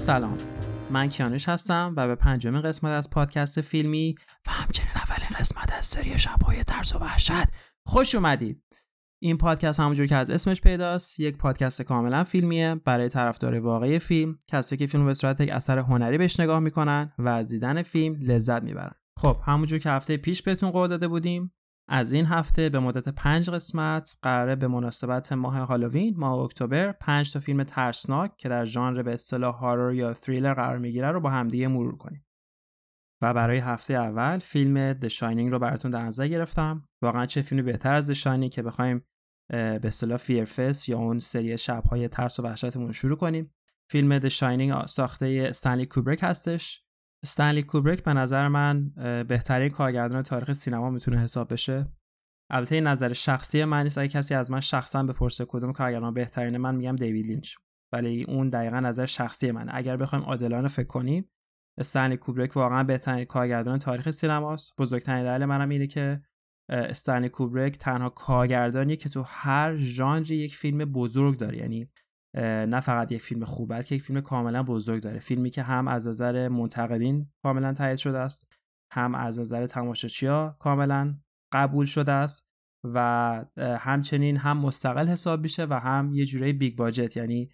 سلام. من کیانش هستم و به پنجمین قسمت از پادکست فیلمی و همچنین اولین قسمت از سری شبهای ترس و وحشت. خوش اومدید. این پادکست همونجور که از اسمش پیداست یک پادکست کاملا فیلمیه. برای طرفدار واقعی فیلم کسایی که فیلم به صورت یک اثر هنری بهش نگاه می‌کنن و از دیدن فیلم لذت می‌برن. خب همونجور که هفته پیش بهتون قول داده بودیم از این هفته به مدت پنج قسمت قراره به مناسبت ماه هالووین ماه اکتبر پنج تا فیلم ترسناک که در ژانر به اصطلاح هارور یا تریلر قرار می‌گیره رو با همدیگه مرور کنیم. و برای هفته اول فیلم The Shining رو براتون در نظر گرفتم. واقعا چه فیلمی بهتر از The Shining که بخوایم به اصطلاح فیرفست یا اون سری شبهای ترس و وحشتمون رو شروع کنیم. فیلم The Shining ساخته استنلی کوبریک هستش. استنلی کوبریک به نظر من بهترین کارگردان تاریخ سینما می‌تونه حساب بشه. البته این نظر شخصی من نیست. اگه کسی از من شخصا بپرسه کدوم کارگردان بهترینه من میگم دیوید لینچ. ولی اون دقیقا نظر شخصی من اگر بخوایم عادلانه فکر کنیم استنلی کوبریک واقعا بهترین کارگردان تاریخ سینماست. بزرگترین دلیل منم اینه که استنلی کوبریک تنها کارگردانیه که تو هر ژانری یک فیلم بزرگ داره. یعنی نه فقط یک فیلم خوب بلکه یک فیلم کاملا بزرگ داره. فیلمی که هم از نظر منتقدین کاملا تایید شده است هم از نظر تماشاچیها کاملا قبول شده است و همچنین هم مستقل حساب میشه و هم یه جورایی big budget. یعنی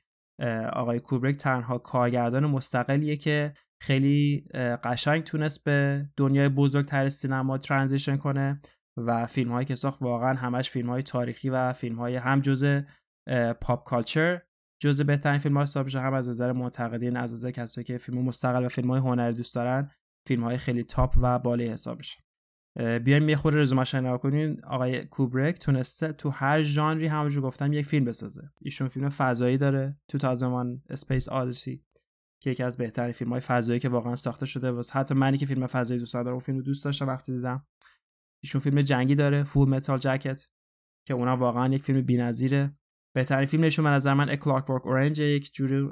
آقای کوبریک تنها کارگردان مستقلیه که خیلی قشنگ تونست به دنیای بزرگتر سینما transition کنه و فیلم هایی که ساخت واقعا همش فیلم های تاریخی و فیلم های هم جزء pop culture. جزء بهترین فیلم ها حساب هم از نظر منتقدین از نظر کسایی که فیلم مستقل و فیلم های هنری دوست دارن فیلم های خیلی top و بالای حساب میشه بیایم یه خورده رزومش نگاه کنین آقای کوبریک تونسته تو هر ژانری همونجور گفتم یک فیلم بسازه. ایشون فیلم فضایی داره. 2001 Space Odyssey که یکی از بهترین فیلم های فضایی که واقعا ساخته شده. واسه حتی منی که فیلم فضایی دوست دارم فیلم دوست داشتم وقتی دیدم. ایشون فیلم جنگی داره Full Metal Jacket که اونا واقعا یک فیلم بی‌نظیره. بهترین فیلم نشون به نظر من A Clockwork Orange یک جوری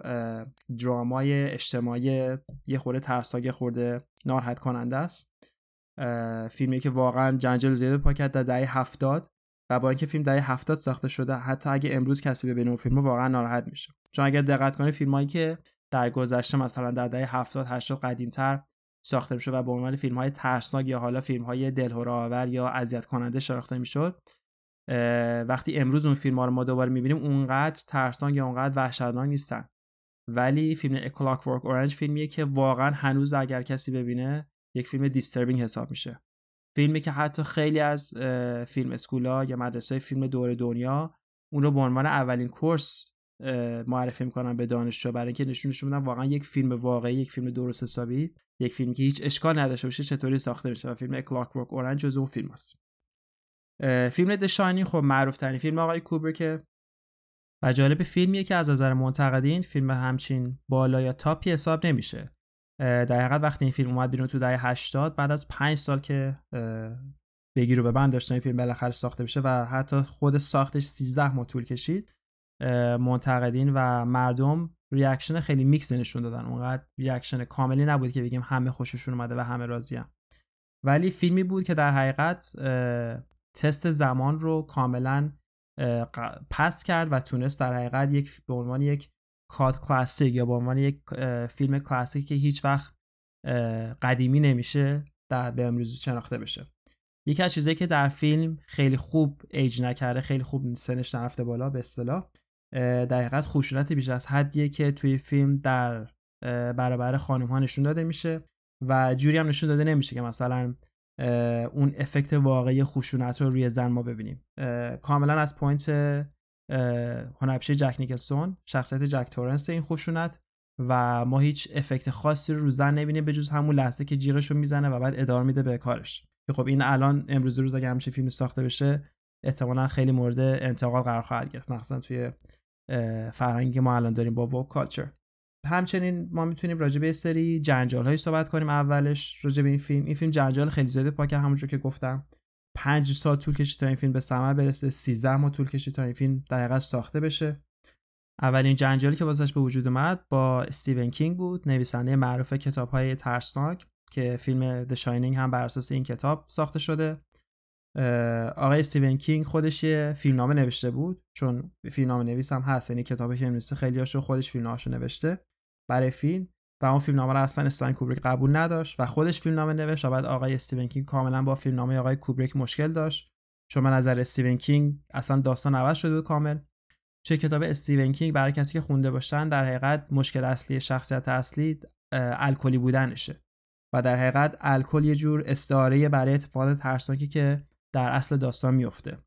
درامای اجتماعی یه خورده ترسناک خورده ناراحت کننده است فیلمی که واقعا جنجال زیاد پاکت در دهه هفتاد و با اینکه فیلم دهه هفتاد ساخته شده حتی اگه امروز کسی ببینه اون فیلم واقعا ناراحت میشه. چون اگر دقت کنه فیلمایی که در گذشته مثلا در دهه 70 80 قدیمتر ساخته می‌شد و به عنوان فیلم های ترسناک یا حالا فیلم های دلهره آور یا اذیت کننده شناخته می‌شد وقتی امروز اون فیلم ها رو ما دوباره می‌بینیم اونقدر ترسناک یا اونقدر وحشتناک نیستن. ولی فیلم اکلاک ورک اورنج فیلمیه که واقعا هنوز اگر کسی ببینه یک فیلم دیستربینگ حساب میشه. فیلمی که حتی خیلی از فیلم اسکولا یا مدرسه فیلم دور دنیا اون رو به عنوان اولین کورس معرفی می‌کنن به دانشجو برای اینکه نشونشون بدن. واقعا یک فیلم واقعی یک فیلم درست حسابی یک فیلمی که هیچ اشکال نداشته باشه چطوری ساخته میشه. و فیلم کلاک ورک اورنج جز اون فیلم هست فیلم دشانی خب معروف ترین فیلم آقای کوبریک و جالب فیلمیه که از نظر منتقدین فیلم همچین بالا یا تاپی حساب نمیشه. در حقیقت وقتی این فیلم اومد بیرون تو دهه 80 بعد از 5 سال که بگیر و ببند داشتن این فیلم بالاخره ساخته بشه و حتی خود ساختش 13 ماه طول کشید منتقدین و مردم reaction خیلی میکس نشون دادن. اونقدر reaction کاملی نبود که بگیم همه خوششون اومده و همه راضی‌ان. ولی فیلمی بود که در حقیقت تست زمان رو کاملا pass کرد و تونست در حقیقت یک به عنوان یک cult classic یا به عنوان یک فیلم کلاسیک که هیچ وقت قدیمی نمیشه در به امروز شناخته بشه. یکی از چیزایی که در فیلم خیلی خوب ایج نکرده خیلی خوب سنش نرفته بالا به اصطلاح در حقیقت خشونت بیش از حدیه که توی فیلم در برابر خانم ها نشون داده میشه و جوری هم نشون داده نمیشه که مثلا اون effect واقعی خشونت رو روی زن ما ببینیم. کاملا از point هنرپیشه جک نیکلسون شخصیت جک تورنس این خشونت و ما هیچ افکت خاصی رو زن نبینیم به جز همون لحظه که جیغش رو می‌زنه و بعد ادامه میده به کارش. خب این الان امروز روز اگه همچین فیلم ساخته بشه احتمالا خیلی مورد انتقال قرار خواهد گرفت مخصوصا توی فرهنگی ما الان داریم با ووک کالچر. همچنین ما می‌تونیم راجع به سری جنجال هایی صحبت کنیم اولش راجع به این فیلم. این فیلم جنجال خیلی زیاده پاکر همونجور که گفتم. پنج سال طول کشید تا این فیلم به ثمر برسه 13 ماه طول کشید تا این فیلم در حقیقت ساخته بشه. اولین جنجالی که واسش به وجود اومد با استیون کینگ بود نویسنده معروف کتاب های ترسناک که فیلم The Shining هم بر اساس این کتاب ساخته شده. آقای استیون کینگ خودش یه فیلمنامه نوشته بود چون فیلمنامه نویس هم هست یعنی کتابی که نوشته خیلی هاشو خودش فیلمنامه‌شو نوشته. برای فیلم و اون فیلم نامه رو اصلا استن کوبریک قبول نداشت و خودش فیلم نامه نوشت و بعد آقای استیون کینگ کاملا با فیلم نامه آقای کوبریک مشکل داشت. چون من نظر استیون کینگ اصلا داستان عوض شده بود کامل. توی کتاب استیون کینگ برای کسی که خونده باشن در حقیقت مشکل اصلی شخصیت اصلی الکلی بودنشه. و در حقیقت الکل یه جور استعاره برای اتفاقات ترسناکی که در اصل داستان میفته.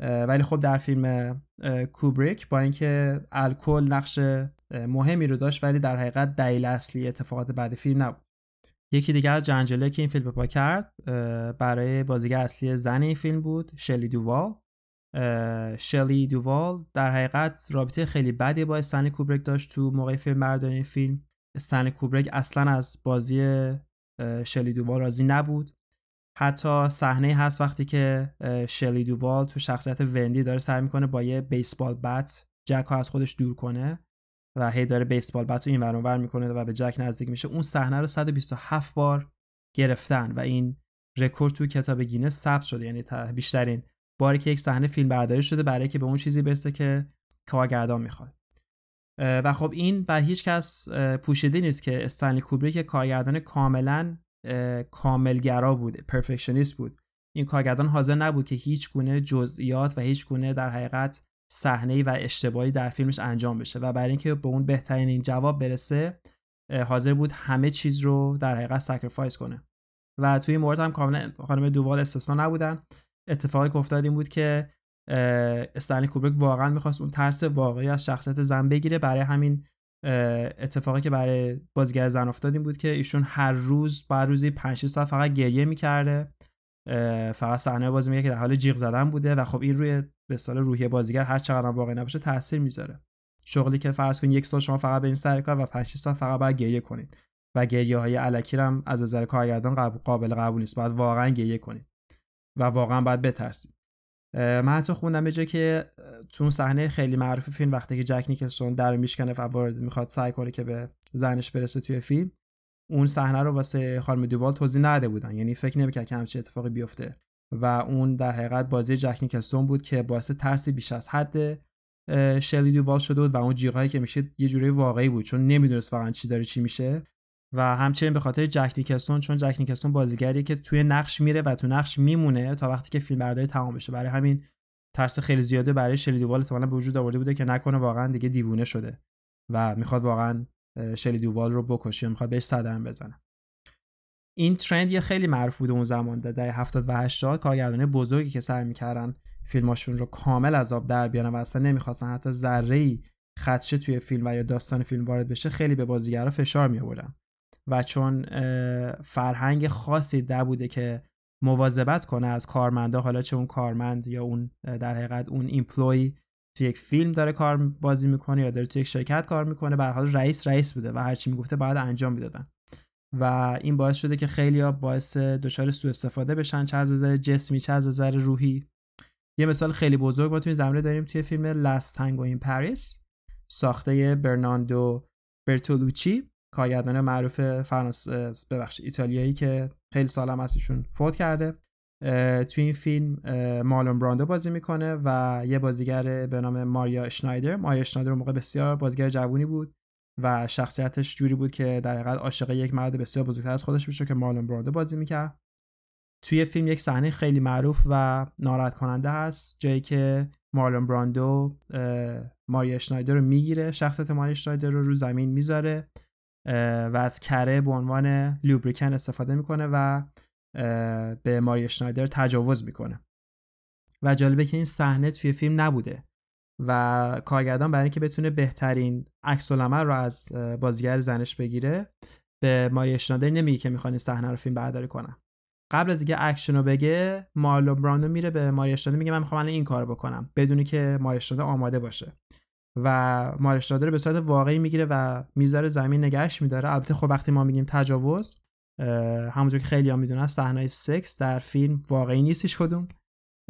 ولی خب در فیلم کوبریک با اینکه الکل نقش مهمی رو داشت ولی در حقیقت دلیل اصلی اتفاقات بعد فیلم نبود. یکی دیگه از جنجله که این فیلم پا کرد برای بازیگر اصلی زن این فیلم بود شلی دووال. شلی دووال در حقیقت رابطه خیلی بدی با استنلی کوبریک داشت تو موقع فیلم برداری فیلم. استنلی کوبریک اصلا از بازی شلی دووال راضی نبود. حتی صحنه هست وقتی که شلی دووال تو شخصیت وندی داره سعی می‌کنه با یه بیسبال بت جک ها از خودش دور کنه و هی داره baseball bat رو این ور می‌کنه و به جک نزدیک میشه. اون صحنه رو 127 بار گرفتن و این رکورد تو کتاب گینس ثبت شده. یعنی بیشترین باری که یک صحنه فیلم برداری شده برای که به اون چیزی برسه که کارگردان می‌خواد. و خب این بر هیچ کس پوشیده نیست که استنلی کوبریک کارگردان کاملا کمال‌گرا بود perfectionist بود. این کارگردان حاضر نبود که هیچ گونه جزئیات و هیچ گونه در حقیقت صحنه و اشتباهی در فیلمش انجام بشه و برای اینکه به اون بهترین این جواب برسه حاضر بود همه چیز رو در حقیقت sacrifice کنه. و توی مورد هم کاملا خانم دووال استثنا نبودن. اتفاقی که افتاد این بود که استنلی کوبریک واقعا می‌خواست اون ترس واقعی از شخصیت زن بگیره. برای همین اتفاقی که برای بازیگر زن افتاد این بود که ایشون هر روز بعد روزی 5 ساعت فقط گریه می‌کرده. فقط صحنه بازی میگه که در حال جیغ زدن بوده و خب این روی به سال روحی بازیگر هر چقدر واقعی نباشه تاثیر می‌ذاره. شغلی که فرض کن یک سال شما فقط برین سر کار و 5 ساعت فقط باید گریه کنین و گریه های علکی هم از نظر کارگردان قابل قبول نیست. باید واقعا گریه کنید و واقعا باید بترسید من حتی خوندم به که تو صحنه خیلی معروف فیلم وقتی که جک نیکلسون در میشکنه وارد می‌خواد سعی کنه که به زنش برسه توی فیلم اون صحنه رو واسه خانم دووال توضیح نداده بودن. یعنی فکر نمی‌کرد که همچین اتفاقی بیفته. و اون در حقیقت بازی جک نیکلسون بود که باعث ترسی بیش از حد شلی دووال شده بود و اون جیغایی که میشه یه جوری واقعی بود چون نمی‌دونست واقعا چی داره چی میشه. و همچنین به خاطر جک نیکلسون چون جک نیکلسون بازیگری که توی نقش میره و تو نقش میمونه تا وقتی که فیلم برداری تمام بشه. برای همین ترس خیلی زیاده برای شلی دووال احتمالاً به وجود آورده بوده که نکنه واقعا دیگه دیوونه شده و می‌خواد واقعا شلی دووال رو بکشه می‌خواد بهش صدم بزنه. این ترند یه خیلی معروف بود اون زمان دهه 70 و 80 کارگردانی بزرگی که سعی می‌کردن فیلماشون رو کامل از آب در بیارن و اصلا نمی‌خواستن حتی ذره ای خدشه توی فیلم و یا داستان فیلم وارد بشه خیلی به بازیگرا فشار می آوردن و چون فرهنگ خاصی در بوده که مواظبت کنه از کارمندا حالا چه اون کارمند یا اون در حقیقت اون ایمپلوی تو یک فیلم داره کار بازی می‌کنه یا داره تو یک شرکت کار می‌کنه به حال رئیس رئیس بوده و هرچی می‌گفته باید انجام می‌دادن. و این باعث شده که خیلی ها باعث دچار سوء استفاده بشن. چه از نظر جسمی چه از نظر روحی. یه مثال خیلی بزرگ ما توی زمینه داریم توی فیلم لاست تانگو این پاریس ساخته برناندو برتولوچی. کارگردان معروف فرانسه ببخشید ایتالیایی که خیلی سالم ازشون فوت کرده توی این فیلم مالون براندو بازی می‌کنه و یه بازیگر به نام ماریا اشنایدر ماریا اشنایدر موقع بسیار بازیگر جوونی بود و شخصیتش جوری بود که در حقیقت عاشق یک مرد بسیار بزرگتر از خودش میشه که مالون براندو بازی می‌کرد. توی فیلم یک صحنه خیلی معروف و ناراحت کننده هست جایی که مارلون براندو ماریا اشنایدر رو می‌گیره شخصیت ماریا اشنایدر رو رو زمین می‌ذاره. و از کره به عنوان لوبریکن استفاده می‌کنه و به ماری شنایدر تجاوز می‌کنه. و جالبه که این صحنه توی فیلم نبوده و کارگردان برای اینکه بتونه بهترین عکس العمل رو از بازیگر زنش بگیره به ماری شنایدر نمیگه که می‌خوان این صحنه رو فیلم برداری کنن. قبل از اینکه اکشن رو بگه مارلون براندو میره به ماری میگه من می‌خوام این کار بکنم بدون اینکه ماری آماده باشه. و ماری رو به صورت واقعی می‌گیره و می‌ذاره زمین نگهش میداره. البته خب وقتی ما میگیم تجاوز همونجور که خیلی ها می‌دونن صحنه سکس در فیلم واقعی نیستش کدوم.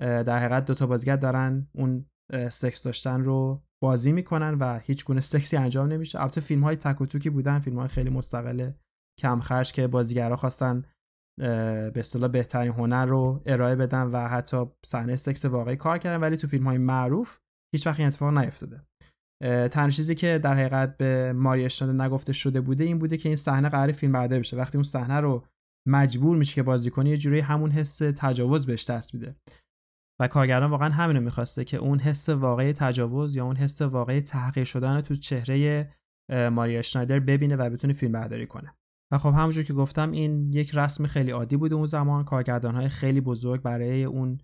در حقیقت دوتا بازیگر دارن اون سکس داشتن رو بازی می‌کنن و هیچ گونه سکسی انجام نمیشه. البته فیلم های تک و بودن فیلم های خیلی مستقل کم خرج که بازیگرا خواستن به اصطلاح بهترین هنر رو ارائه بدن و حتی صحنه سکس واقعی کار کردن. ولی تو فیلم های معروف هیچ وقت این اتفاق نیفتاده. تنها چیزی که در حقیقت به ماری اشناده نگفته شده بوده این بوده که این صحنه قرار فیلم برداری بشه. وقتی اون صحنه رو مجبور میشه که بازی کنی یه جوری همون حس تجاوز بهش دست میده. و کارگردان واقعا همینو می‌خواسته که اون حس واقعی تجاوز یا اون حس واقعی تحقیر شدن تو چهره ماریا اشنایدر ببینه و بتونه فیلم برداری کنه. و خب همونجور که گفتم این یک رسم خیلی عادی بوده اون زمان. کارگردان های خیلی بزرگ برای اون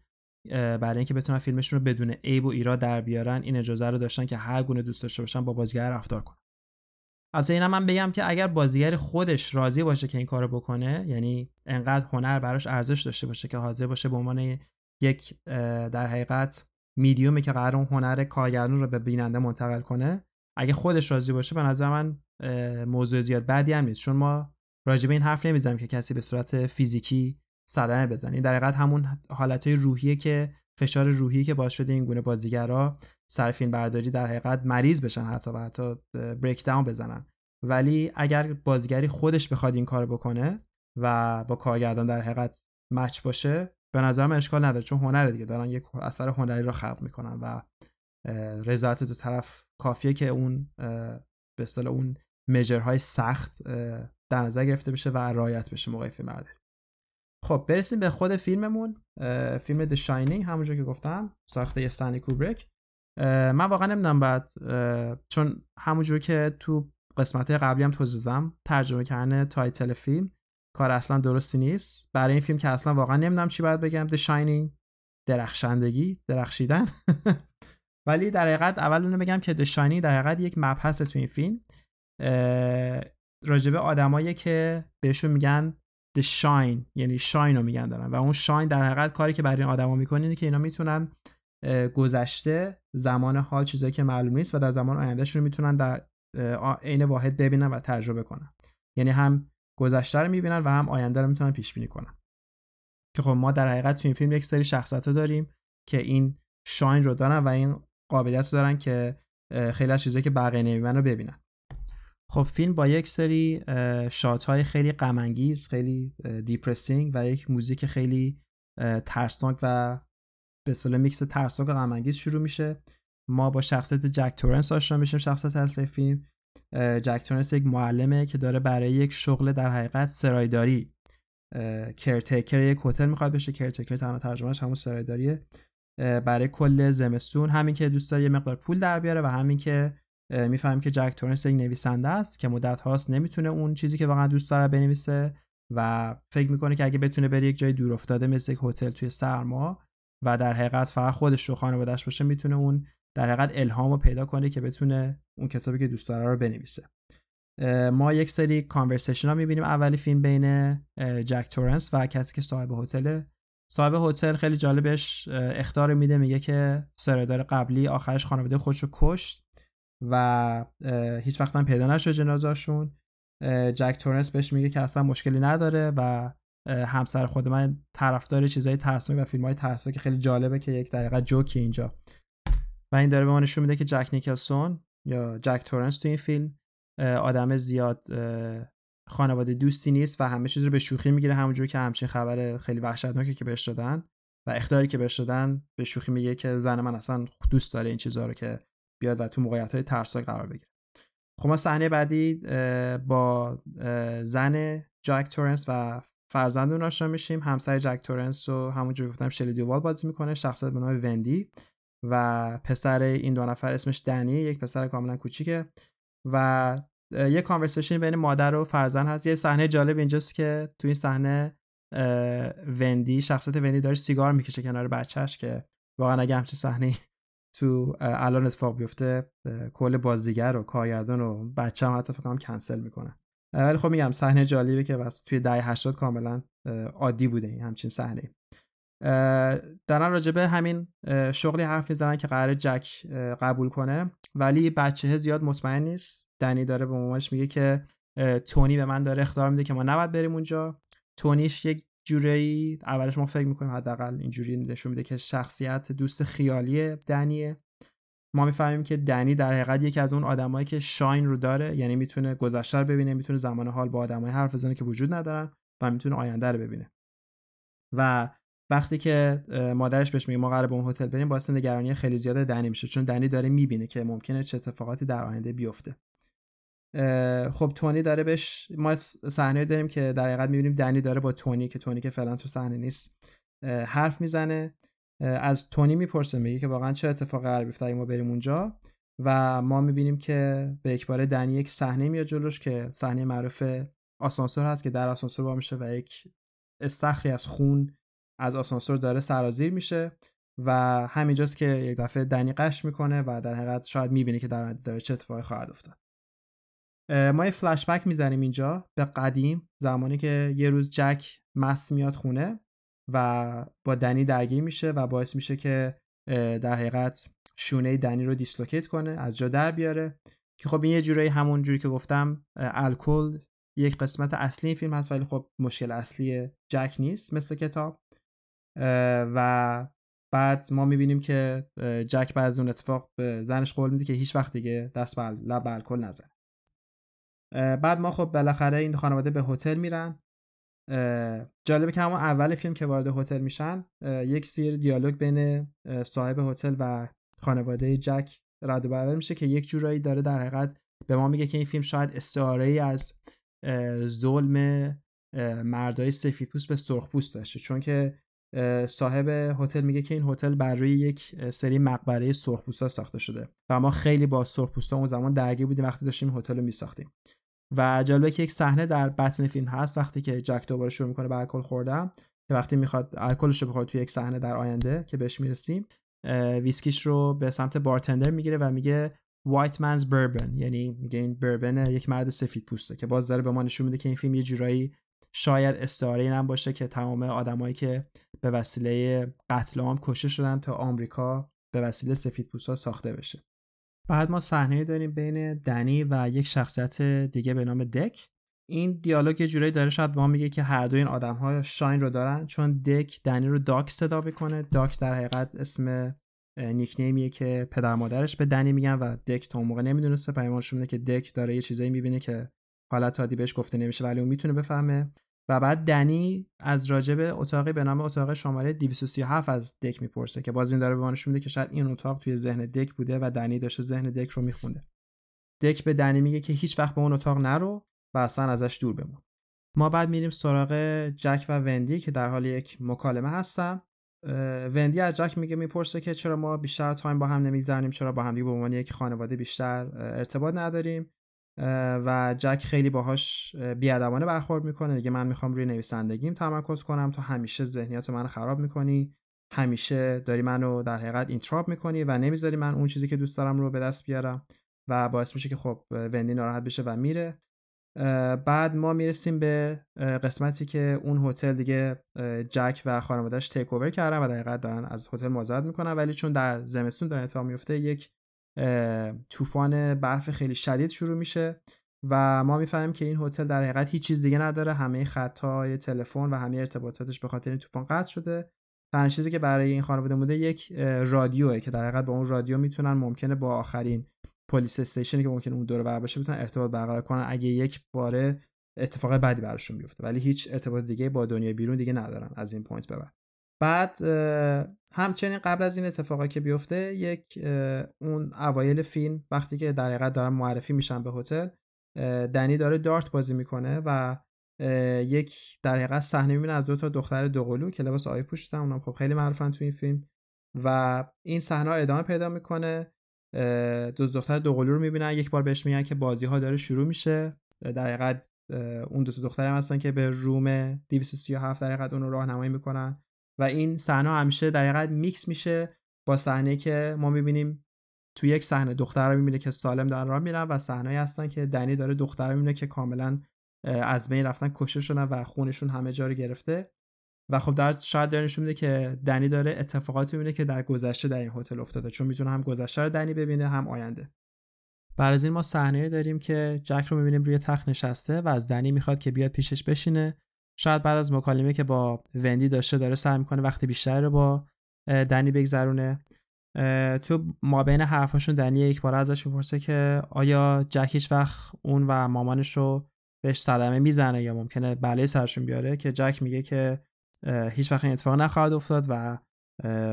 برای اینکه بتونن فیلمشون رو بدون عیب و ایراد در بیارن این اجازه رو داشتن که هر گونه دوست داشته باشن با بازیگر رفتار کنن. البته اینم من بگم که اگر بازیگر خودش راضی باشه که این کارو بکنه یعنی انقدر هنر براش ارزش داشته باشه که حاضر باشه به عنوان یک در حقیقت میدیومی که قرار اون هنر کارگردان رو به بیننده منتقل کنه اگه خودش راضی باشه به نظر من موضوع زیاد بدی هم نیست. چون ما راجع به این حرف نمی‌زنیم که کسی به صورت فیزیکی صدمه بزنه در حقیقت همون حالتهای روحیه که فشار روحی که باعث شده این گونه بازیگرا سر فیلم برداری در حقیقت مریض بشن حتی و حتی بریک داون بزنن. ولی اگر بازیگری خودش بخواد این کار بکنه و با کارگردان در حقیقت مچ باشه به نظر من اشکال نداره چون هنر دیگه. دارن یک اثر هنری رو خلق می‌کنن و رضایت دو طرف کافیه که اون به اصطلاح اون مجرهای سخت در نظر گرفته بشه و رعایت بشه موقع فیلم برداری. خب برسیم به خود فیلممون. فیلم The Shining همونجور که گفتم ساخته استنلی کوبریک من واقعا نمی‌دونم بعد چون همونجور که تو قسمت قبلی هم توضیح دادم ترجمه کردن تایتل فیلم کار اصلا درستی نیست. برای این فیلم که اصلا واقعا نمی‌دونم چی باید بگم. The Shining درخشندگی درخشیدن. ولی در حقیقت اول اونو بگم که The Shining در حقیقت یک مبحث تو این فیلم. راجبه آدمایی که بهشون میگن The Shine یعنی شاین رو میگن دارن. و اون شاین در حقیقت کاری که برای این آدما می‌کنه اینه که اینا می‌تونن گذشته زمان حال چیزایی که معلوم نیست و در زمان آیندهشون رو می‌تونن در عین واحد ببینن و تجربه کنن. یعنی هم گذشته رو می‌بینن و هم آینده رو می‌تونن پیش بینی کنن. که خب ما در حقیقت تو این فیلم یک سری شخصیت داریم که این شاین رو دارن و این قابلیت رو دارن که خیلی از چیزایی که بقیه نمی‌بینن رو ببینن. خب فیلم با یک سری shot های خیلی غم خیلی depressing و یک موزیک خیلی ترسناک و به اصطلاح میکس ترسناک و غم شروع میشه. ما با شخصیت جک تورنس آشنا میشیم شخصیت اصلی فیلم. جک تورنس یک معلمه که داره برای یک شغل در حقیقت سرایداری. caretaker یک هتل می‌خواد بشه. caretaker تنها ترجمهش همون سرایداریه. برای کل زمستون. همین که دوست داره یه مقدار پول در بیاره و همین که می‌فهمیم که جک تورنس یک نویسنده است که مدت هاست نمی‌تونه اون چیزی که واقعا دوست داره بنویسه و فکر می‌کنه که اگه بتونه بره یک جای دور افتاده مثل یک هتل توی سرما و در حقیقت فقط خودش رو خانوادهش باشه می‌تونه اون در حقیقت الهام رو پیدا کنه که بتونه اون کتابی که دوست داره رو بنویسه. ما یک سری conversation ها می‌بینیم اولی فیلم بین جک تورنس و کسی که صاحب هتل. صاحب هتل خیلی جالبش اخطار میده میگه که سرایدار قبلی آخرش خانواده خودش رو کشت. و هیچ وقت هم پیدا نشد جنازاشون جک تورنس بهش میگه که اصلا مشکلی نداره و همسر خود من طرفدار چیزای ترسناک و فیلم های که خیلی جالبه که یک دقیقه جوکی اینجا. و این داره به ما نشون میده که جک نیکلسون یا جک تورنس تو این فیلم آدم زیاد خانواده دوستی نیست و همه چیز رو به شوخی می‌گیره همونجور که همچین خبر خیلی وحشتناکی که بهش دادن و اختیاری که بهش دادن به شوخی میگه که زن من اصلا دوست داره این چیزها رو که بیاد و تو موقعیت های ترسناک قرار بگیره. خب ما صحنه بعدی با زن جک تورنس و فرزند اون آشنا میشیم. همسر جک تورنس و همونجور گفتم شلی دووال بازی می‌کنه. شخصیت به نام وندی و پسر این دو نفر اسمش دنی یک پسر کاملا کوچیکه و یه conversation بین مادر و فرزند هست. یه صحنه جالب اینجاست که تو این صحنه وندی شخصیت وندی داره سیگار می‌کشه کنار بچهش که واقعا اگه همچین صحنه تو الان اتفاق بیفته کل بازیگر و کارگردان و بچه هم حتی فکر کنسل می‌کنن. ولی خب میگم صحنه جالبه که بس توی دهه 80 کاملا عادی بوده این همچین صحنه دارن راجبه همین شغلی حرف می‌زنن که قرار جک قبول کنه ولی بچه زیاد مطمئن نیست. دنی داره به مامانش میگه که تونی به من داره اختار میده که ما نباید بریم اونجا. تونیش یک جوری اولش ما فکر می‌کنیم حداقل اینجوری نشون میده که شخصیت دوست خیالی دنیه. ما می‌فهمیم که دنی در حقیقت یکی از اون آدمایی که شاین رو داره یعنی می‌تونه گذشته رو ببینه می‌تونه زمان حال با آدمای حرف بزنه که وجود ندارن و می‌تونه آینده رو ببینه. و وقتی که مادرش بهش میگه ما قراره به اون هتل بریم باعث نگرانی خیلی زیاد دنی میشه چون دنی داره می‌بینه که ممکنه چه اتفاقاتی در آینده بیفته. خب تونی داره بهش ما صحنه داریم که در حقیقت می‌بینیم دنی داره با تونی که تونی که فعلا تو صحنه نیست حرف می‌زنه. از تونی می‌پرسه میگه که واقعا چه اتفاقی قرار اگه ما بریم اونجا؟ و ما می‌بینیم که به یک بار دنی یک صحنه میاد جلوش که صحنه معروف آسانسور هست که در آسانسور با میشه و یک استخری از خون از آسانسور داره سرازیر میشه و همینجاست که یک دفعه دنی قش می‌کنه و در حقیقت شاید می‌بینه که در داره چه اتفاقی خواهد افتاد. ما یه فلش بک می‌زنیم اینجا به قدیم زمانی که یه روز جک مست میاد خونه و با دنی درگیر میشه و باعث میشه که در حقیقت شونه دنی رو دیسلوکیت کنه از جا در بیاره. که خب این یه جورایی همون جوری که گفتم الکل یک قسمت اصلی این فیلم هست ولی خب مشکل اصلی جک نیست مثل کتاب. و بعد ما می‌بینیم که جک بعد از اون اتفاق به زنش قول میده که هیچ وقت دیگه دست به لب الکل نزنه. بعد ما خب بالاخره این خانواده به هتل میرن. جالبه که همون اول فیلم که وارد هتل میشن یک سیر دیالوگ بین صاحب هتل و خانواده جک رد و بدل میشه که یک جورایی داره در حقیقت به ما میگه که این فیلم شاید استعاره ای از ظلم مردای سفیدپوست به سرخپوست داشته چون که صاحب هتل میگه که این هتل بر روی یک سری مقبره سرخپوستا ساخته شده و ما خیلی با سرخپوستا اون زمان درگیر بودیم وقتی داشتیم هتل رو میساختیم. و جالبه که یک صحنه در بطن فیلم هست وقتی که جک دوباره شروع می‌کنه به الکل خوردن که وقتی می‌خواد الکلش رو بخوره توی یک صحنه در آینده که بهش می‌رسیم ویسکیش رو به سمت بارتندر می‌گیره و میگه وایت منز بربن یعنی میگه این بربن یک مرد سفید پوسته که باز داره به ما نشون میده که این فیلم یه جورایی شاید استعاره هم باشه که تمام آدمایی که به وسیله قتل عام کشته شدن تا آمریکا به وسیله سفید ها ساخته بشه. بعد ما صحنه داریم بین دنی و یک شخصیت دیگه به نام دک. این دیالوگ جورایی داره شاید به ما میگه که هر دو این آدم ها شاین رو دارن چون دک دنی رو داک صدا می‌کنه. داک در حقیقت اسم نیکنیمیه که پدر مادرش به دنی میگن و دک تا موقع نمی‌دونسته. پیمانش که دک داره یه چیزایی می‌بینه که حالا تادی بهش گفته نمیشه ولی اون می‌تونه بفهمه. و بعد دنی از راجب اتاقی به نام اتاق شماره 237 از دک می‌پرسه که باز این داره به ما میده که شاید این اتاق توی ذهن دک بوده و دنی داشته ذهن دک رو میخونده. دک به دنی میگه که هیچ وقت به اون اتاق نرو و اصلا ازش دور بمون. ما بعد میریم سراغ جک و وندی که در حال یک مکالمه هستن. وندی از جک میگه می‌پرسه که چرا ما بیشتر time با هم نمیگذرونیم چرا با هم به عنوان یک خانواده بیشتر ارتباط نداریم. و جک خیلی باهاش بیادبانه برخورد می‌کنه. میگه من می‌خوام روی نویسندگیم تمرکز کنم. تو همیشه ذهنیت منو خراب می‌کنی. همیشه داری منو در حقیقت interrupt می‌کنی و نمی‌ذاری من اون چیزی که دوست دارم رو به دست بیارم و باعث میشه که خب وندی ناراحت بشه و میره. بعد ما می‌رسیم به قسمتی که اون هتل دیگه جک و خانوادهش تیک اوور کردن و در دارن از هتل مزاحمت می‌کنن. ولی چون در زمستون داره اتفاق میفته یک طوفان برف خیلی شدید شروع میشه و ما می‌فهمیم که این هتل در حقیقت هیچ چیز دیگه نداره. همه خطهای تلفن و همه ارتباطاتش به خاطر این طوفان قطع شده. تنها چیزی که برای این خانواده مونده یک رادیوه که در حقیقت با اون رادیو می‌تونن ممکنه با آخرین police station ی که ممکنه اون دور بر باشه بتونن ارتباط برقرار کنن اگه یک باره اتفاق بدی براشون بیفته. ولی هیچ ارتباط دیگه با دنیای بیرون دیگه ندارن از این point به بعد. بعد همچنین قبل از این اتفاقی که بیفته یک اون اوایل فیلم وقتی که در حقیقت دارن معرفی میشن به هتل دنی داره دارت بازی می‌کنه و یک در حقیقت صحنه می‌بینه از دو تا دختر دوقلو که لباس آبی پوشیدن اونم خب خیلی معروفن تو این فیلم و این صحنه ادامه پیدا می‌کنه. دو دختر دوقلو رو می‌بینن یک بار بهش میگن که بازی ها داره شروع میشه. در حقیقت اون دو تا دختر هم هستن که به روم 237 در حقیقت اون رو راهنمایی می‌کنن. و این صحنه همیشه در حقیقت میکس میشه با صحنه که ما می‌بینیم تو یک صحنه دختر رو می‌بینه که سالم دارن راه میرن و صحنه هستن که دنی داره دختر رو می‌بینه که کاملا از بین رفتن کشته شدن و خونشون همه جا رو گرفته. و خب در شاید داره نشون میده که دنی داره اتفاقاتی می‌بینه که در گذشته در این هتل افتاده. چون می‌تونه هم گذشته رو دنی ببینه هم آینده. بعد از این ما صحنه داریم که جک رو می‌بینیم روی تخت نشسته و از دنی می‌خواد که بیاد پیشش بشینه. شاید بعد از مکالمه که با وندی داشته داره سعی می‌کنه وقتی بیشتر رو با دنی بگذرونه. تو ما بین حرفاشون دنی یک بار ازش می‌پرسه که آیا جک هیچ وقت اون و مامانش رو بهش صدمه می‌زنه یا ممکنه بله سرشون بیاره؟ که جک میگه که هیچ وقت این اتفاق نخواهد افتاد و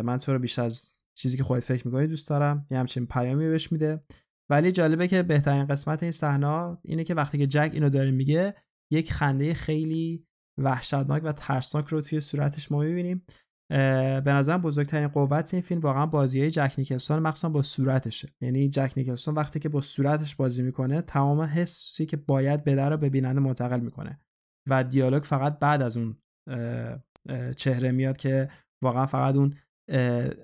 من تو رو بیش از چیزی که خودت فکر می‌کنی دوست دارم. یه همچین پیامی بهش میده. ولی جالبه که بهترین قسمت این صحنه اینه که وقتی که جک اینو داره میگه یک خنده خیلی وحشتناک و ترسناک رو توی صورتش ما می‌بینیم. به نظرم بزرگترین قوت این فیلم واقعا بازی های جک نیکلسون مخصوصا با صورتشه. یعنی جک نیکلسون وقتی که با صورتش بازی می‌کنه تمام حسی که باید بده رو به بیننده منتقل می‌کنه و دیالوگ فقط بعد از اون چهره میاد که واقعا فقط اون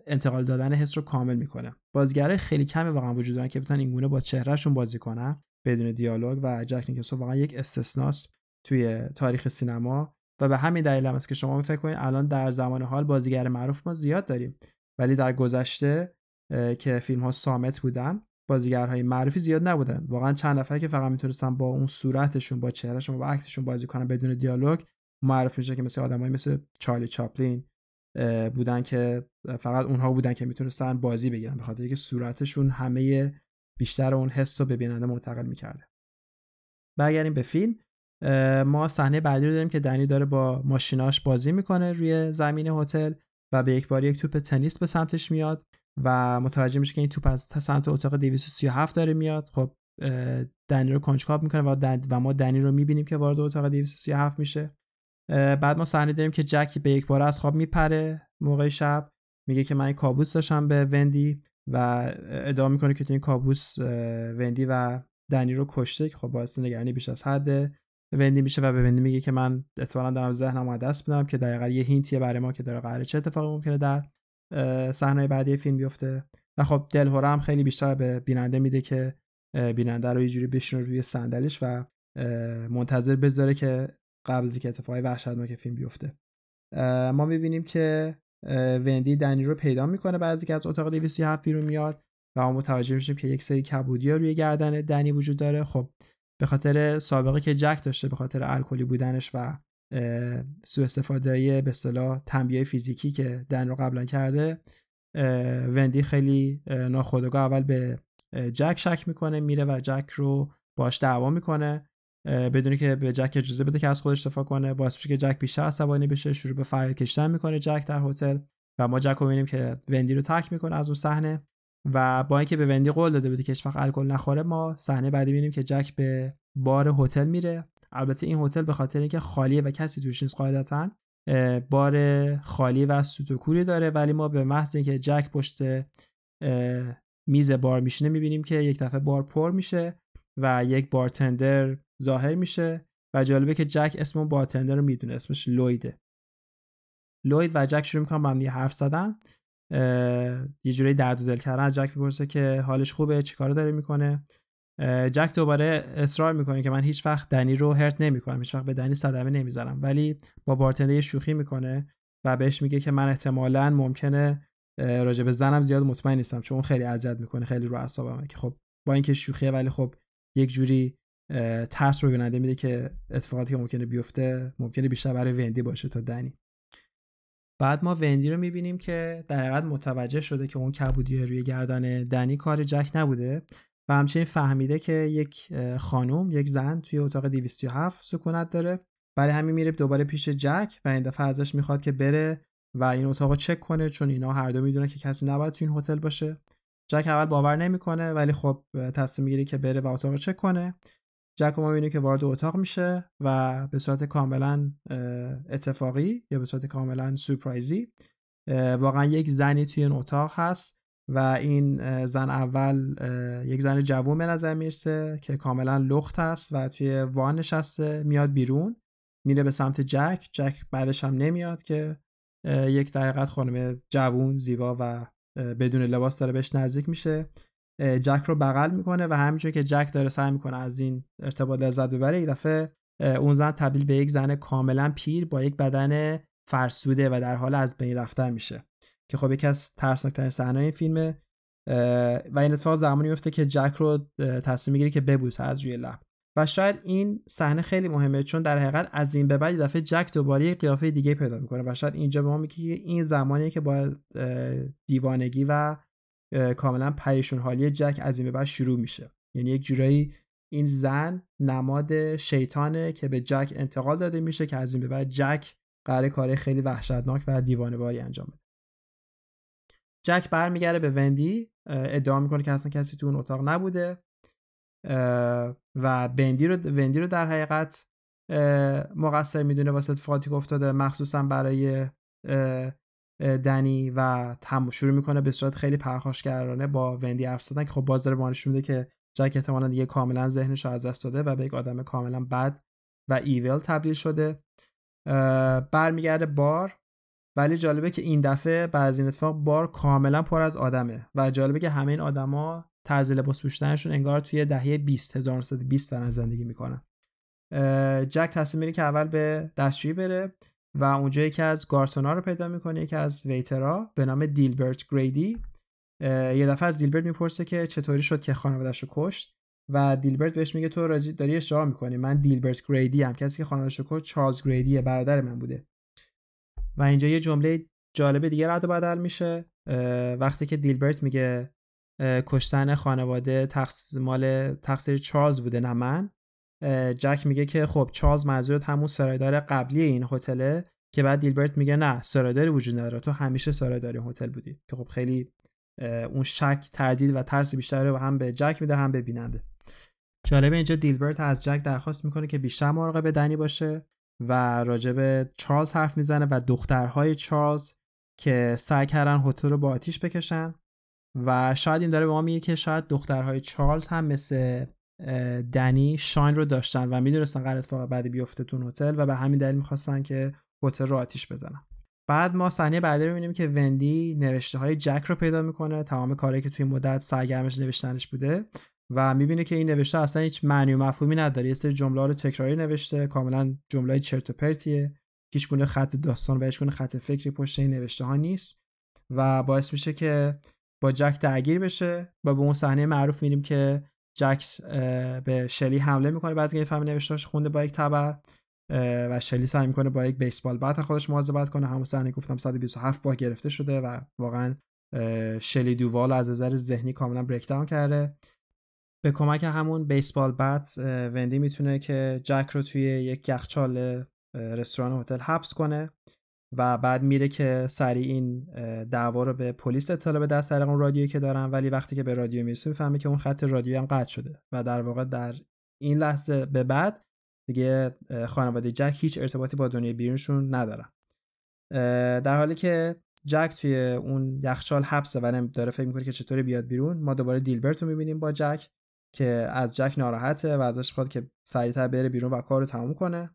انتقال دادن حس رو کامل می‌کنه. بازیگرای خیلی کمی واقعا وجود دارن که بتونن اینگونه با چهرهشون بازی کنن بدون دیالوگ و جک نیکلسون واقعا یک استثناست. توی تاریخ سینما و به همین دلیل هم است که شما فکر کنید الان در زمان حال بازیگر معروف ما زیاد داریم. ولی در گذشته که فیلم ها سامت بودن بازیگرهای معروفی زیاد نبودن. واقعا چند نفر که فقط می‌تونستن با اون صورتشون با چهرهشون با اکتشون بازی کنن بدون دیالوگ معرف میشه که مثل آدمایی مثل چارلی چاپلین بودن که فقط اونها بودن که می‌تونستن بازی بگیرن به خاطر اینکه صورتشون همه بیشتر اون حس رو به بیننده منتقل می‌کرده. برگردیم به فیلم. ما صحنه بعدی رو داریم که دنی داره با ماشیناش بازی می‌کنه روی زمین هتل و به یک بار یک توپ تنیس به سمتش میاد و متوجه میشه که این توپ از سمت اتاق 237 داره میاد. خب دنی رو کنجکاو می‌کنه و, و ما دنی رو می‌بینیم که وارد اتاق 237 میشه. بعد ما صحنه داریم که جک به یک بار از خواب میپره موقع شب. میگه که من کابوس داشتم به وندی و ادعا می‌کنه که تو این کابوس وندی و دنی رو کشته که خب باعث نگرانی بیش از حد وندی میشه و به وندی میگه که من احتمالاً دارم ذهنم دست بدم که دقیقا یه هینتیه برای ما که داره قراره چه اتفاقی ممکنه در صحنه بعدی فیلم بیفته. و خب دلهوره هم خیلی بیشتر به بیننده میده که بیننده رو یه جوری بشینه روی صندلیش و منتظر بذاره که از که اتفاقی وحشتناک فیلم بیفته. ما می‌بینیم که وندی دنی رو پیدا می‌کنه بعضی که از اتاق 207 بیرون میاد و ما متوجه میشیم که یک سری کبودی روی گردن دنی وجود داره. خب به خاطر سابقه که جک داشته به خاطر الکلی بودنش و سوء استفاده به اصطلاح تنبیه فیزیکی که دن رو قبلا کرده وندی خیلی ناخودآگاه اول به جک شک می‌کنه میره و جک رو باش دعوا می‌کنه بدونی که به جک اجازه بده که از خودش دفاع کنه. باعث میشه که جک بیشتر عصبانی بشه شروع به فریاد کشیدن می‌کنه جک در هتل و ما جک رو می‌بینیم که وندی رو ترک می‌کنه از اون صحنه. و با اینکه به وندی قول داده بوده که هیچ الکل نخوره ما صحنه بعدی می‌بینیم که جک به بار هتل میره. البته این هتل به خاطر اینکه خالیه و کسی توش نیست قاعدتا بار خالی و سوتوکوری داره. ولی ما به محض اینکه جک پشت میز بار میشینه می‌بینیم که یک دفعه بار پر میشه و یک بارتندر ظاهر میشه و جالبه که جک اسم بارتندر رو می‌دونه اسمش لویده. لوید و جک شروع می‌کنن با هم حرف زدن. یه جوری درد و دل کردن از جک می‌پرسه که حالش خوبه چیکارو داره می‌کنه. جک دوباره اصرار می‌کنه که من هیچ وقت دنی رو هرت نمی‌کنم هیچ وقت به دنی صدمه نمی‌زنم ولی با بارتندر شوخی می‌کنه و بهش میگه که من احتمالا ممکنه راجع به زنم زیاد مطمئن نیستم چون خیلی اذیت می‌کنه خیلی رو اعصابمه که خب با اینکه شوخیه ولی خب یک جوری ترس رو بیننده میده که اتفاقاتی که ممکنه بیفته ممکنه بیشتر برای وندی باشه تا دنی. بعد ما وندی رو می‌بینیم که در حقیقت متوجه شده که اون کبودی روی گردن دنی کار جک نبوده و همچنین فهمیده که یک خانوم یک زن توی اتاق 207 سکونت داره. برای همین میره دوباره پیش جک و این دفعه ازش می‌خواد که بره و این اتاق چک کنه چون اینا هر دو می‌دونه که کسی نباید تو این هتل باشه. جک اول باور نمی‌کنه ولی خب تصمیم می‌گیره که بره و اتاق چک کنه. جک ما می‌بینیم که وارد اتاق میشه و به صورت کاملا اتفاقی یا به صورت کاملا سورپرایزی واقعا یک زنی توی این اتاق هست و این زن اول یک زن جوون به نظر می‌رسه که کاملا لخت است و توی وان نشسته میاد بیرون میره به سمت جک جک بعدش هم نمیاد که یک دقیقت خانم جوون زیبا و بدون لباس داره بهش نزدیک میشه. جک رو بغل می‌کنه و همینجور که جک داره سعی می‌کنه از این ارتباط لذت ببره یک دفعه اون زن تبدیل به یک زن کاملا پیر با یک بدن فرسوده و در حال از بین رفتن میشه. که خب یکی از ترسناکترین صحنه این فیلمه و این اتفاق زمانی میفته که جک رو تصمیم می‌گیره که ببوسه از روی لب. و شاید این صحنه خیلی مهمه چون در حقیقت از این به بعد دفعه جک دوباره یک قیافه دیگه پیدا می‌کنه. و شاید اینجا به ما میگه این زمانیه که با دیوانگی و کاملا پریشون حالی جک از این به بعد شروع میشه. یعنی یک جورایی این زن نماد شیطانه که به جک انتقال داده میشه که از این به بعد جک قرار کار خیلی وحشتناک و دیوانه باری انجام بده. جک برمیگرده به وندی ادعا می‌کنه که اصلا کسی تو اون اتاق نبوده و بندی رو وندی رو در حقیقت مقصر می‌دونه واسه اتفاقاتی که افتاده مخصوصا برای دنی و شروع می‌کنه به صورت خیلی پرخاشگرانه با وندی حرف زدن که خب باز داره مانش میده که جک احتمالا دیگه کاملا ذهنش از دست داده و به یک آدم کاملا بد و ایول تبدیل شده. برمیگرده بار. ولی جالبه که این دفعه بعد از این اتفاق بار کاملا پر از آدمه و جالبه که همه این آدما طرز لباس پوشیدنشون انگار توی دهه 20 1920 دارن زندگی می‌کنن. جک تصمیم می‌گیره که اول به دستشویی بره. و اونجا یکی از گارسونا رو پیدا می‌کنه یکی از ویترا به نام دیلبرت گریدی یه دفعه از دیلبرت می‌پرسه که چطوری شد که خانواده‌اش رو کشت و دیلبرت بهش میگه تو راجی داری اشتباه می‌کنی من دیلبرت گریدی هم کسی که خانواده‌اش رو کشت چارلز گریدی برادر من بوده. و اینجا یه جمله جالب دیگه رد و بدل میشه وقتی که دیلبرت میگه کشتن خانواده تقصیر مال تقصیر چارلز بوده نه من. جک میگه که خب چارلز منظورت همون سرایدار قبلی این هتله؟ که بعد دیلبرت میگه نه سرایداری وجود نداره. تو همیشه سرایدار هتل بودی. که خب خیلی اون شک تردید و ترس بیشتری رو هم به جک میده هم به بیننده. جالب اینجا دیلبرت از جک درخواست می‌کنه که بیشتر مراقب دنی باشه و راجب چارلز حرف می‌زنه و دخترهای چارلز که سعی کردن هتل رو با آتیش بکشن. و شاید این داره به ما میگه که شاید دخترهای چارلز هم مثل دنی شاین رو داشتن و می‌دونستن قرار اتفاق بعدی بیفته تو هتل و به همین دلیل می‌خواستن که هتل رو آتیش بزنن. بعد ما صحنه بعدی رو می‌بینیم که وندی نوشته های جک رو پیدا می‌کنه تمام کاری که توی مدت سرگرمش نوشتنش بوده و می‌بینه که این نوشته اصلا هیچ معنی و مفهومی نداره یه سری جمله رو تکراری نوشته کاملا جمله چرت و پرتیه هیچ گونه خط داستان و هیچ گونه خط فکری پشت این نوشته ها نیست و باعث میشه که با جک درگیر بشه و به اون صحنه معروف می‌بینیم که جک به شلی حمله می‌کنه. بعضی این فهم نوشتهاش خونده با یک تبر و شلی سعی می‌کنه با یک بیسبال بت خودش مواظبت کنه. همون صحنه گفتم 127 بار گرفته شده و واقعا شلی دووال از نظر ذهنی کاملا بریک داون کرده. به کمک همون بیسبال بت وندی می‌تونه که جک رو توی یک یخچال رستوران هتل حبس کنه. و بعد میره که سریع این دعوا رو به پلیس اطلاع به دست طریق اون رادیویی که دارن. ولی وقتی که به رادیو می‌رسه می‌فهمه که اون خط رادیویی هم قطع شده و در واقع در این لحظه به بعد دیگه خانواده جک هیچ ارتباطی با دنیای بیرونشون ندارن. در حالی که جک توی اون یخچال حبسه و داره فکر می‌کنه که چطوری بیاد بیرون ما دوباره دیلبرت رو می‌بینیم با جک که از جک ناراحته و ازش خواهد که سریعتر بره بیرون و کار رو تموم کنه.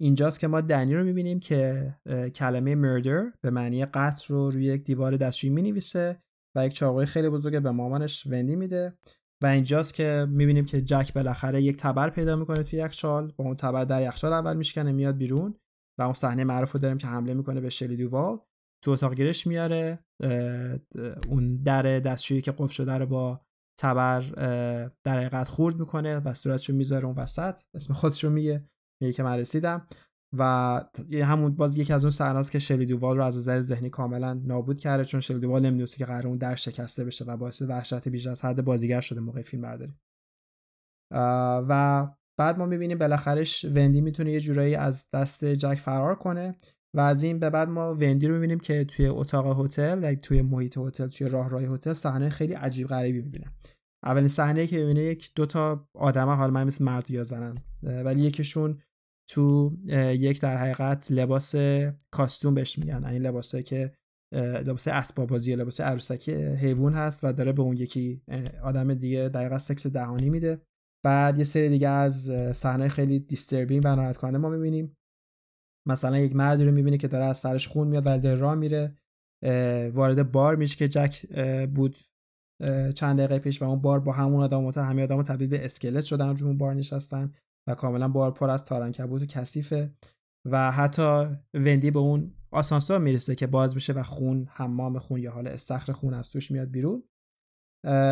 اینجاست که ما دنی رو می‌بینیم که کلمه مردر به معنی قتل رو روی یک دیوار دستشویی می‌نویسه و یک چاقوی خیلی بزرگ به مامانش وندی میده و اینجاست که می‌بینیم که جک بالاخره یک تبر پیدا می‌کنه توی یخچال با اون تبر در یخچال اول میشکنه میاد بیرون و اون صحنه معروف رو داریم که حمله می‌کنه به شلی دووال. تو اتاق گیرش میاره اون در دستشویی که قفل شده رو با تبر در حقیقت خورد می‌کنه و صورتشو می‌ذاره اون وسط. اسم خودش رو میگه. میگه که من رسیدم. و همون باز یکی از اون صحنه‌است که شلی دووال رو از نظر ذهنی کاملا نابود کرده چون شلی دووال نمی‌دونسته که قرار اون در شکسته بشه و باعث وحشت بیش از حد بازیگر شده موقع فیلم برداری. و بعد ما می‌بینیم بالاخرهش وندی می‌تونه یه جورایی از دست جک فرار کنه. و از این به بعد ما وندی رو می‌بینیم که توی اتاق هتل توی محیط هتل توی راه راه هتل صحنه خیلی عجیب غریبی می‌بینه. اولین صحنه که می‌بینه یک دو تا آدم حال من مثل مرد یا زنن ولی یکیشون تو یک در حقیقت لباس کاستوم بهش میگن. این لباسه که لباس اسباب بازی لباس عروسکی حیوان هست و داره به اون یکی آدم دیگه در سکس دهانی میده. بعد یه سری دیگه از صحنه خیلی دیستربینگ و ناراحت کننده ما می‌بینیم. مثلا یک مردی رو می‌بینه که داره از سرش خون میاد و داره راه میره وارد بار میشه که جک بود چند دقیقه پیش و اون بار با همون آدم همه آدم تبدیل به اسکلت شدن رو بار نشستن. و کاملا بار پر از تارنکبوت و کثیفه و حتی وندی به اون آسانسور می‌رسه که باز میشه و خون حمام خون یا حال استخر خون از توش میاد بیرون.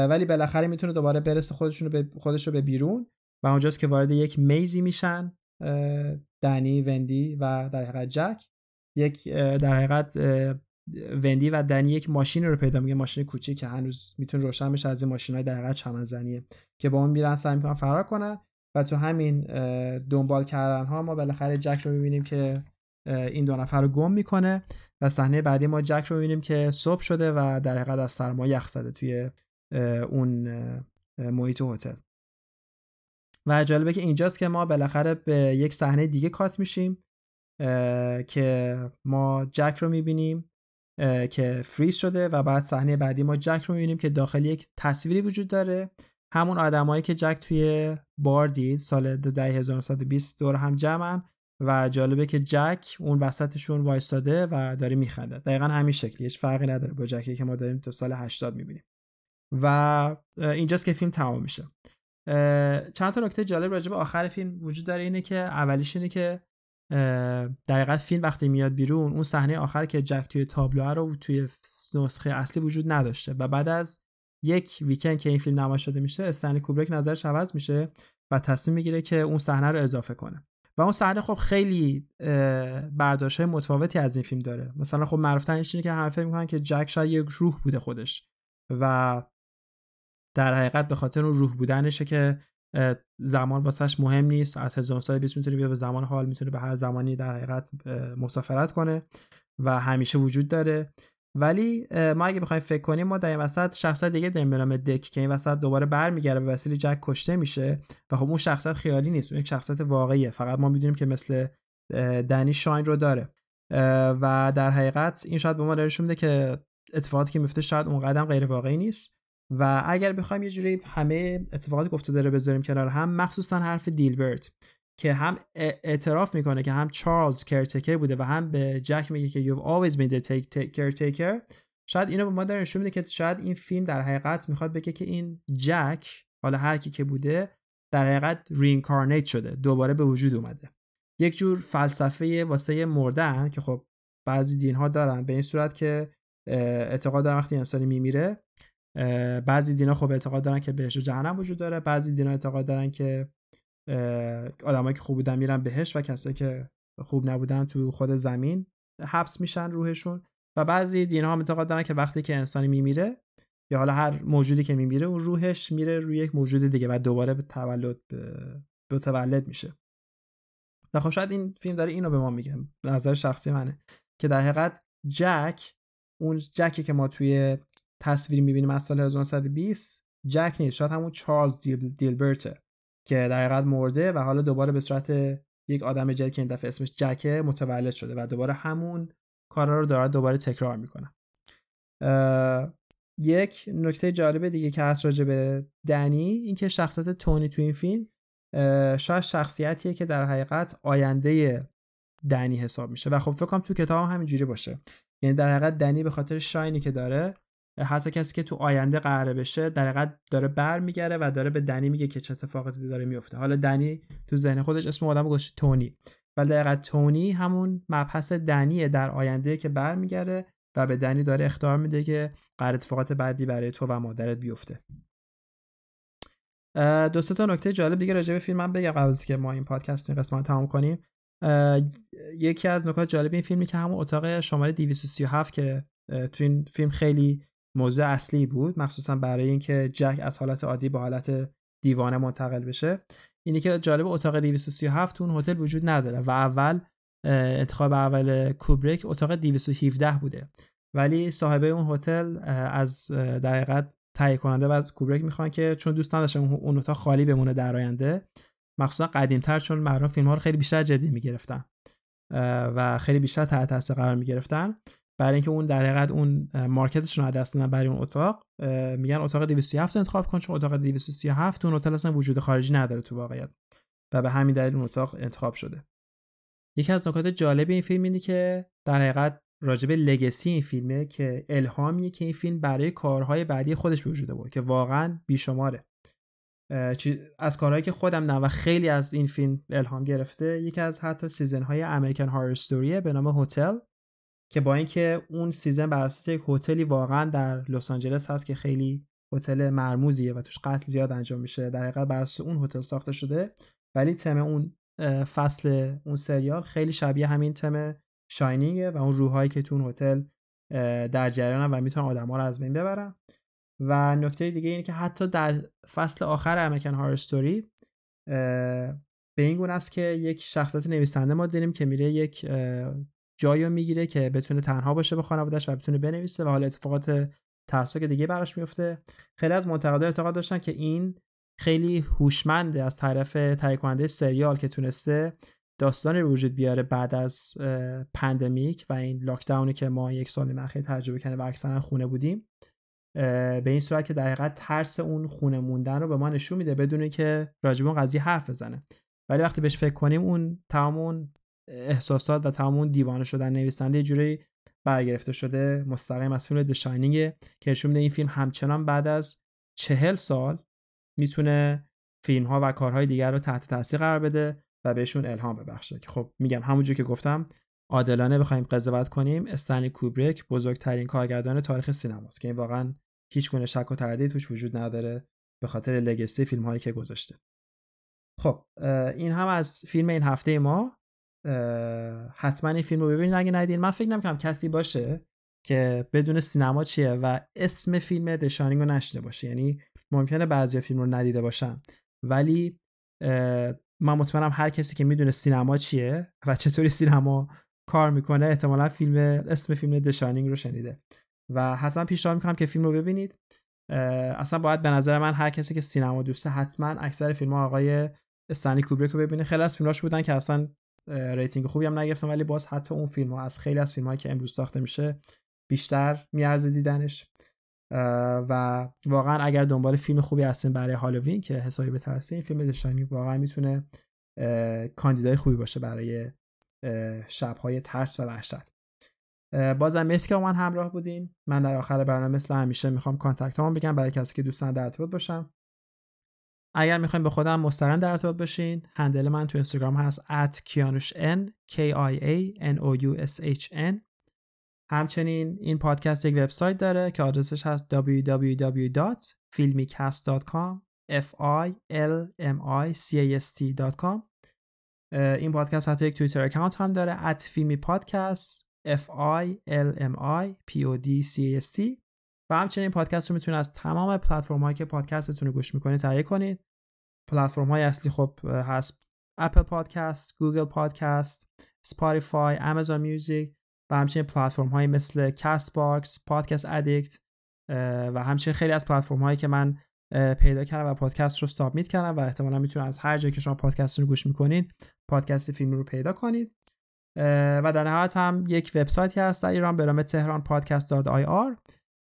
ولی بالاخره می‌تونه دوباره برسه خودشون به خودش به بیرون و اونجاست که وارد یک میزی میشن دنی وندی و در حقیقت جک. یک در حقیقت وندی و دنی یک ماشین رو پیدا میگه ماشین کوچیک که هنوز می‌تونه روشن بشه از این ماشینای در حقیقت چمنزنیه که با اون میرن سعی می‌کنن فرار کنن. و تو همین دنبال کردن ها ما بالاخره جک رو می‌بینیم که این دو نفر رو گم می‌کنه و صحنه بعدی ما جک رو می‌بینیم که صبح شده و در حقیقت از سرما یخ زده توی اون محیط هتل. و جالبه که اینجاست که ما بالاخره به یک صحنه دیگه کات میشیم که ما جک رو می‌بینیم که فریز شده و بعد صحنه بعدی ما جک رو می‌بینیم که داخل یک تصویری وجود داره. همون آدمایی که جک توی بار دید سال ده 1920 دور هم جمعن و جالبه که جک اون وسطشون وایستاده و داره میخنده. دقیقا همین شکلی هیچ فرقی نداره با جکی که ما داریم تا سال 80 می‌بینیم. و اینجاست که فیلم تمام میشه. چند تا نکته جالب راجع به آخر فیلم وجود داره اینه که اولیش اینه که در فیلم وقتی میاد بیرون اون صحنه آخر که جک توی تابلو رو توی نسخه اصلی وجود نداشته و بعد از یک ویکند که این فیلم نمایش شده میشه استنلی کوبریک نظرش عوض میشه و تصمیم می‌گیره که اون صحنه رو اضافه کنه. و اون صحنه خب خیلی برداشت متفاوتی از این فیلم داره. مثلا خب معروف اینه که همه فکر می‌کنن که جک شاید یک روح بوده خودش و در حقیقت به خاطر اون روح بودنشه که زمان واسهش مهم نیست. از 1920 می‌تونه بیا به زمان حال می‌تونه به هر زمانی در حقیقت مسافرت کنه و همیشه وجود داره. ولی ما اگه بخوایم فکر کنیم ما در این وسط شخصیت دیگه داریم به نام دک که این وسط دوباره برمیگرده به وسیله جک کشته میشه و خب اون شخصیت خیالی نیست اون یک شخصیت واقعیه. فقط ما می‌دونیم که مثل دنی شاین رو داره. و در حقیقت این شاید به ما نشون میده که اتفاقاتی که میفته شاید اون قدم غیر واقعی نیست. و اگر بخوایم یه جوری همه اتفاقاتی گفته داره بذاریم کنار هم مخصوصا حرف دیلبرت. که هم اعتراف می‌کنه که هم چارلز کرتکر بوده و هم به جک میگه که you've always been the caretaker. شاید اینو به ما داره نشون میده که شاید این فیلم در حقیقت می‌خواد بگه که این جک حالا هر کی که بوده در حقیقت رینکارنیت شده دوباره به وجود اومده. یک جور فلسفه واسه مردن که خب بعضی دین ها دارن به این صورت که اعتقاد دارن وقتی انسانی میمیره. بعضی دینا خب اعتقاد دارن که بهش جهنم وجود داره بعضی دینا اعتقاد دارن که آدمایی که خوب بودن میرن بهش و کسایی که خوب نبودن تو خود زمین حبس میشن روحشون. و بعضی دین ها اعتقاد دارن که وقتی که انسانی میمیره یا حالا هر موجودی که میمیره اون روحش میره روی یک موجود دیگه و دوباره به تولد متولد میشه. و شاید این فیلم داره اینو به ما میگه. نظر شخصی منه. که در حقیقت جک اون جکی که ما توی تصویر می‌بینیم از سال 1920 جک نیست. شاید همون چارلز دیلبرته. که در حقیقت مرده و حالا دوباره به صورت یک آدم جدید که این دفعه اسمش جکه متولد شده و دوباره همون کارا رو داره دوباره تکرار می‌کنه. یک نکته جالب دیگه که هست راجع به دنی اینکه شخصیت تونی تو این فیلم شاید شخصیتیه که در حقیقت آینده دنی حساب میشه. و خب فکر کنم تو کتاب هم همینجوری باشه. یعنی در حقیقت دنی به خاطر شاینی که داره حتی کسی که تو آینده قراره بشه در حقیقت داره برمیگره و داره به دنی میگه که چه اتفاقاتی داره میفته. حالا دنی تو ذهن خودش اسم آدم گذاشته تونی. ولی در حقیقت تونی همون مبحث دنیه در آینده که برمیگره و به دنی داره اختار میده که قرار اتفاقات بعدی برای تو و مادرت بیفته. دو تا نکته جالب دیگه راجع به فیلم من بگم قبل که ما این پادکست این قسمت تمام کنیم. یکی از نکات جالب این فیلمی که همون اتاق شماره 237 که تو این فیلم خیلی موضوع اصلی بود مخصوصا برای اینکه جک از حالت عادی به حالت دیوانه منتقل بشه اینی که جالب اتاق 237 اون هتل وجود نداره و اول انتخاب اول کوبریک اتاق 217 بوده. ولی صاحب اون هتل از در حقیقت تهیه کننده و از کوبریک می‌خوان که چون دوست نداشتن اون اتاق خالی بمونه در آینده مخصوصا قدیمتر چون مردم فیلم ها رو خیلی بیشتر جدی می‌گرفتن و خیلی بیشتر تحت تاثیر قرار می‌گرفتن. برای اینکه اون در حقیقت اون مارکتشون رو دست برای اون اتاق میگن اتاق 237 انتخاب کن چون اتاق 237 اون هتل اصلا وجود خارجی نداره تو واقعیت و به همین دلیل اون اتاق انتخاب شده. یکی از نکات جالب این فیلم اینه که در حقیقت راجب لگسی این فیلمه که الهامیه که این فیلم برای کارهای بعدی خودش به وجود بود که واقعا بیشماره. از کارهایی که خودم نه و خیلی از این فیلم الهام گرفته یکی از حتی season های American Horror Story به نام هتل که با اینکه اون season بر اساس یک هتلی واقعا در لس آنجلس هست که خیلی هتل مرموزیه و توش قتل زیاد انجام میشه در حقیقت بر اساس اون هتل ساخته شده ولی تم اون فصل اون سریال خیلی شبیه همین theme Shining ه و اون روحایی که تو اون هتل در جریانن و می‌تونن آدما رو از بین ببرن. و نکته دیگه اینه که حتی در فصل آخر امریکن هار استوری به این گونه است که یک شخصیت نویسنده ما داریم که میره یک جایی می‌گیره که بتونه تنها باشه با خانوادهش و بتونه بنویسه و حالا اتفاقات ترسناک دیگه براش میفته خیلی از منتقدان اعتقاد داشتن که این خیلی هوشمنده از طرف تهیه کننده سریال که تونسته داستانی رو وجود بیاره بعد از پندمیک و این لاکداونی که ما یک سال اخیر تجربه کردیم و اکثرا خونه بودیم. به این صورت که در حقیقت ترس اون خونه موندن رو به ما نشون میده بدون که راجب اون قضیه حرف بزنه. ولی وقتی بهش فکر کنیم اون تمام احساسات و تمام دیوانه شدن نویسنده جوری برگرفته شده مستقیم از فیلم دشاینینگ که نشون میده این فیلم همچنان بعد از چهل سال می‌تونه فیلم ها و کارهای دیگر رو تحت تاثیر قرار بده و بهشون الهام ببخشه. که خب میگم همونجور که گفتم عادلانه بخوایم قضاوت کنیم استنلی کوبریک بزرگترین کارگردان تاریخ سینماست که این واقعا هیچ گونه شک و تردید توش وجود نداره به خاطر لگسی فیلم هایی که گذاشته. خب این هم از فیلم این هفته ما. حتما این فیلم رو ببینید. اگه ندیدین من فکر نمی‌کنم کسی باشه که بدون سینما چیه و اسم فیلم دشانینگ رو نشده باشه. یعنی ممکنه بعضی فیلم رو ندیده باشن. ولی من مطمئنم هر کسی که می‌دونه سینما چیه و چطوری سینما کار می‌کنه احتمالا فیلم اسم فیلم The Shining رو شنیده. و حتما پیشنهاد می‌کنم که فیلم رو ببینید. اصلا باید به نظر من هر کسی که سینما دوسته حتما اکثر فیلم آقای استنلی کوبریک رو ببینه. خیلی از فیلماش بودن که اصلا rating خوبی هم نگرفتن ولی باز حتی اون فیلم ها از خیلی از فیلم هایی که امروز ساخته میشه بیشتر میارزه دیدنش. و واقعا اگر دنبال فیلم خوبی هستین برای هالووین که حسابی به این فیلم The Shining واقعا می‌تونه کاندیدای خوبی باشه برای شبهای ترس و وحشت. بازم مرسی که با من همراه بودین. من در آخر برنامه مثل همیشه می‌خوام contact هم بگم برای کسی که دوستان در ارتباط باشم اگر می‌خوایم به خودم مستقیم در ارتباط باشین handle من تو اینستاگرام هست kianushn k i a n o u s h n. همچنین این پادکست یک وبسایت داره که آدرسش هست www.filmicast.com f i l m i c a s t.com این پادکست حتی یک توییتر account هم داره at filmipodcast f i l m i p o d c a s t. و همچنین پادکست رو می‌تونید از تمام پلتفرم هایی که پادکستتون رو گوش می‌کنید تهیه کنید. پلتفرم های اصلی خب هست اپل پادکست، گوگل پادکست، سپاتیفای، آمازون میوزیک و همچنین پلتفرم هایی مثل کست باکس، Podcast Addict و همچنین خیلی از پلتفرم هایی که من پیدا کردم و پادکست رو submit کردم و احتمالا می‌تونید از هر جایی که شما پادکست رو گوش می‌کنید پادکست فیلمی رو پیدا کنید. و در نهایت هم یک وبسایتی هست در ایران به نام تهران پادکست آر.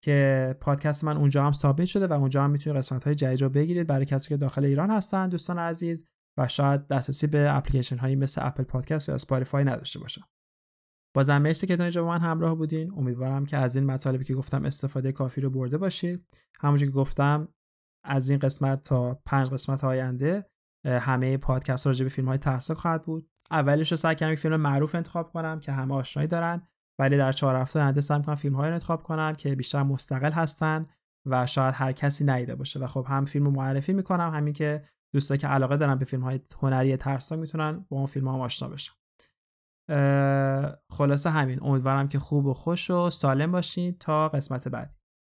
که پادکست من اونجا هم ثابت شده و اونجا هم می‌تونید قسمت های جدید رو بگیرید. برای کسی که داخل ایران هستن دوستان عزیز و شاید دسترسی به اپلیکیشن هایی مثل اپل پادکست یا اسپاتیفای نداشته باشن. بازم مرسی که تا اینجا با من همراه بودین. امیدوارم که از این مطالبی که گفتم استفاده کافی رو برده باشید. همونجور که گفتم از این قسمت تا پنج قسمت آینده همه پادکست راجع به فیلم های ترسناک خواهد بود. اولش رو سعی کردم فیلم معروف انتخاب کنم که همه آشنایی دارن. ولی در چهار هفته آینده سعی کنم فیلم های رو انتخاب کنم که بیشتر مستقل هستن و شاید هر کسی ندیده باشه. و خب هم فیلم معرفی می‌کنم همین که دوستایی که علاقه دارن به فیلم های هنری ترسناک می‌تونن با اون فیلم ها آشنا بشن. خلاصه همین. امیدوارم که خوب و خوش و سالم باشین تا قسمت بعدی.